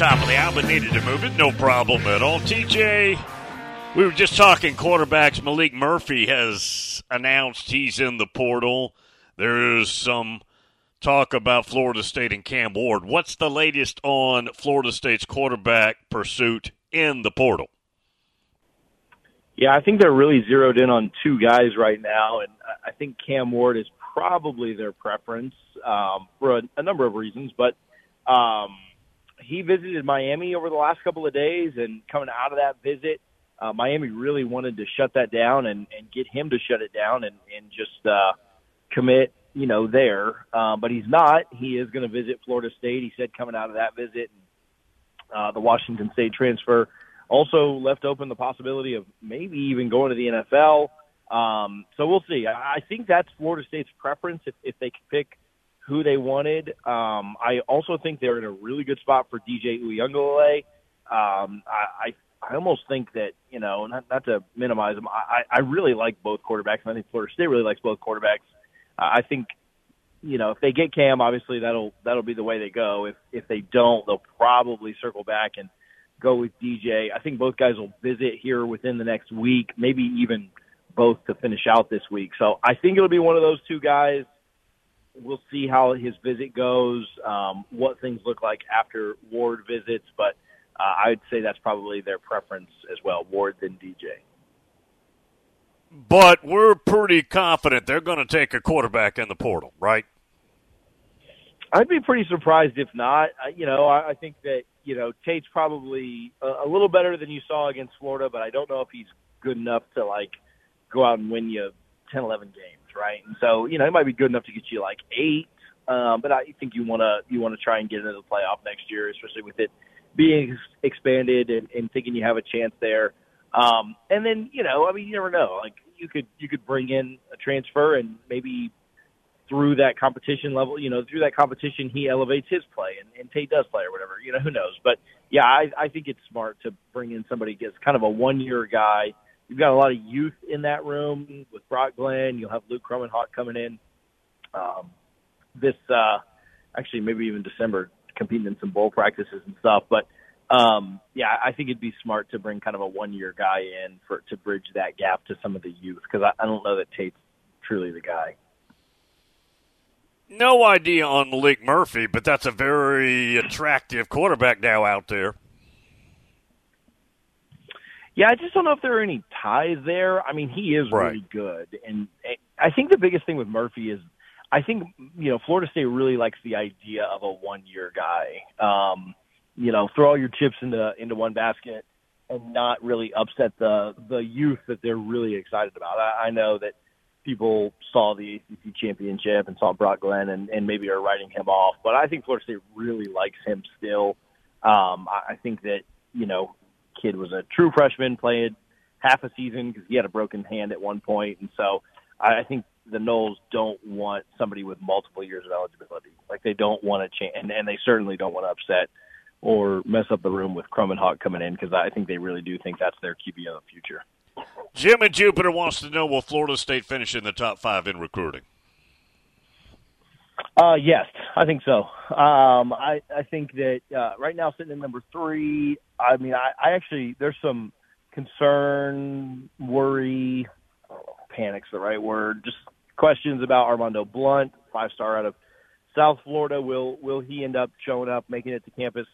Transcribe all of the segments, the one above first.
top of the hour, but needed to move it. No problem at all. TJ, we were just talking quarterbacks. Maalik Murphy has announced he's in the portal. There is some talk about Florida State and Cam Ward. What's the latest on Florida State's quarterback pursuit in the portal? Yeah, I think they're really zeroed in on two guys right now, and I think Cam Ward is probably their preference um, for a, a number of reasons. But um, he visited Miami over the last couple of days, and coming out of that visit, uh, Miami really wanted to shut that down and, and get him to shut it down and, and just uh, commit, you know, there. Uh, but he's not. He is going to visit Florida State. He said coming out of that visit, uh, the Washington State transfer also left open the possibility of maybe even going to the NFL. Um, so we'll see. I think that's Florida State's preference if, if they can pick who they wanted. Um, I also think they're in a really good spot for DJ Uiagalelei. Um, I, I almost think that you know, not, not to minimize them. I, I really like both quarterbacks, I think Florida State really likes both quarterbacks. Uh, I think you know if they get Cam, obviously that'll that'll be the way they go. If if they don't, they'll probably circle back and go with DJ. I think both guys will visit here within the next week, maybe even both to finish out this week. So I think it'll be one of those two guys. We'll see how his visit goes, um, what things look like after Ward visits, but uh, I'd say that's probably their preference as well, Ward than DJ. But we're pretty confident they're going to take a quarterback in the portal, right? I'd be pretty surprised if not. You know, I, I think that you know Tate's probably a, a little better than you saw against Florida, but I don't know if he's good enough to like go out and win you 10, 11 games, right? So you know it might be good enough to get you like eight, um, but I think you want to you want to try and get into the playoff next year, especially with it being expanded and, and thinking you have a chance there. Um, and then you know, I mean, you never know. Like you could you could bring in a transfer and maybe through that competition level, you know, through that competition, he elevates his play and, and Tate does play or whatever, you know, who knows? But yeah, I, I think it's smart to bring in somebody gets kind of a one year guy. You've got a lot of youth in that room with Brock Glenn. You'll have Luke Kromenhoek coming in. Um, this, uh, actually maybe even December competing in some bowl practices and stuff. But, um, yeah, I think it'd be smart to bring kind of a one year guy in for, to bridge that gap to some of the youth because I, I don't know that Tate's truly the guy no idea on Maalik Murphy, but that's a very attractive quarterback now out there. Yeah, I just don't know if there are any ties there. I mean, he is right. really good, and I think the biggest thing with Murphy is, I think you know Florida State really likes the idea of a one-year guy. Um, you know, throw all your chips into into one basket and not really upset the the youth that they're really excited about. I, I know that people saw the ACC championship and saw Brock Glenn and, and maybe are writing him off. But I think Florida State really likes him still. Um, I, I think that, you know, kid was a true freshman, played half a season because he had a broken hand at one point. And so I, think the Noles don't want somebody with multiple years of eligibility. Like they don't want to change, and, and they certainly don't want to upset or mess up the room with Kromenhoek coming in because I think they really do think that's their QB of the future. Jim in Jupiter wants to know will Florida State finish in the top five in recruiting? Uh, yes, I think so. Um, I, I think that uh, right now sitting in number three. I mean, I, I actually there's some concern, worry, panic's the right word. Just questions about Armondo Blount, five star out of South Florida. Will will he end up showing up, making it to campus,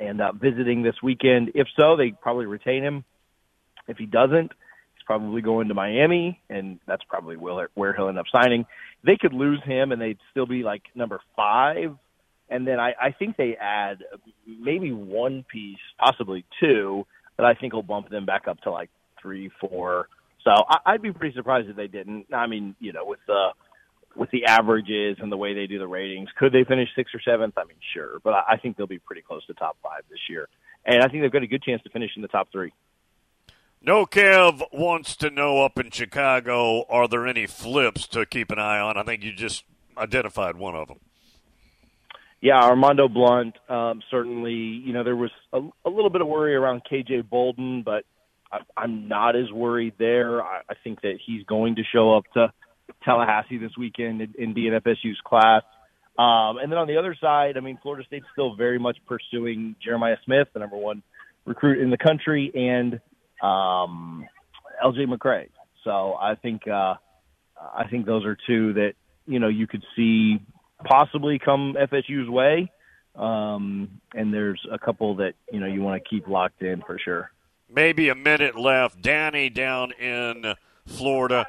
and uh, visiting this weekend? If so, they probably retain him. If he doesn't, probably going to Miami, and that's probably where he'll end up signing. They could lose him, and they'd still be like number five. And then I, I think they add maybe one piece, possibly two, that I think will bump them back up to like three, four. So I, I'd be pretty surprised if they didn't. I mean, you know, with the with the averages and the way they do the ratings, could they finish sixth or seventh? I mean, sure, but I, I think they'll be pretty close to top five this year, and I think they've got a good chance to finish in the top three. No Kev wants to know up in Chicago, are there any flips to keep an eye on? I think you just identified one of them. Yeah, Armondo Blount, um, certainly, you know, there was a, a little bit of worry around KJ Bolden, but I, I'm not as worried there. I, I think that he's going to show up to Tallahassee this weekend in, in DNFSU's class. Um, and then on the other side, I mean, Florida State's still very much pursuing Jeremiah Smith, the number one recruit in the country, and um, LJ McCray. So I think uh, I think those are two that you know you could see possibly come FSU's way. Um, and there's a couple that you know you want to keep locked in for sure. Maybe a minute left. Danny down in Florida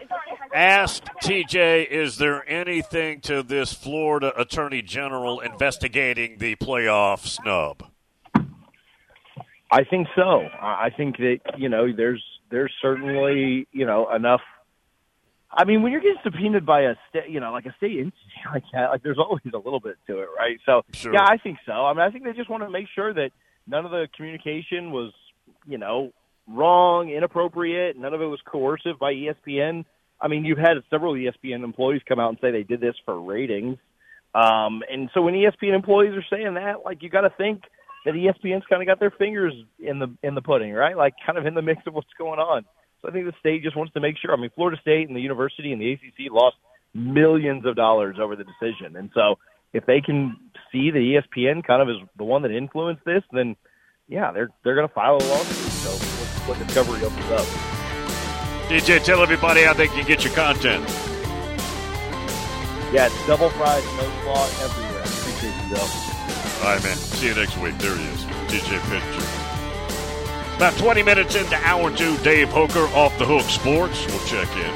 asked TJ, "Is there anything to this Florida Attorney General investigating the playoff snub?" I think so. I think that you know there's there's certainly you know enough I mean, when you're getting subpoenaed by a state, you know, like a state entity like that, like there's always a little bit to it, right? So, sure. yeah, I think so. I mean, I think they just want to make sure that none of the communication was, you know, wrong, inappropriate. None of it was coercive by ESPN. I mean, you've had several ESPN employees come out and say they did this for ratings. Um, and so when ESPN employees are saying that, like you got to think that ESPN's kind of got their fingers in the in the pudding, right? Like kind of in the mix of what's going on. So I think the state just wants to make sure. I mean, Florida State and the university and the ACC lost millions of dollars over the decision, and so if they can see the ESPN kind of as the one that influenced this, then yeah, they're they're going to file a lawsuit. So what discovery opens up. TJ, tell everybody how they can get your content. Yeah, it's double fried, no slaw everywhere. Appreciate you, Bill. All right, man. See you next week. There he is, TJ Pittinger. About 20 minutes into hour two, Dave Hooker off the hook sports. We'll check in.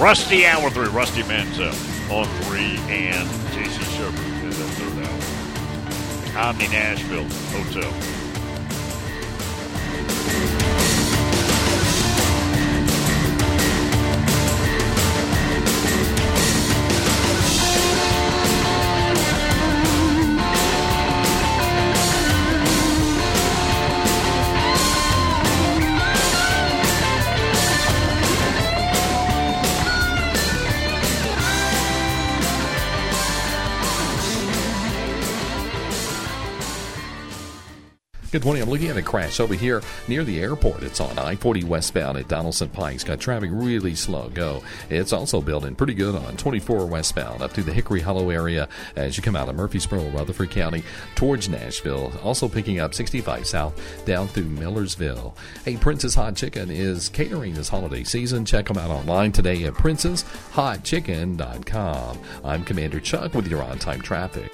Rusty hour three, Rusty Mansell on three, and JC Shepard in that third hour. Omni Nashville Hotel. Good morning. I'm looking at a crash over here near the airport. It's on I 40 westbound at Donelson Pikes. Got traffic really slow go. It's also building pretty good on 24 westbound up to the Hickory Hollow area as you come out of Murfreesboro, Rutherford County towards Nashville. Also picking up 65 south down through Millersville. Hey, Prince's Hot Chicken is catering this holiday season. Check them out online today at princeshotchicken.com. I'm Commander Chuck with your on time traffic.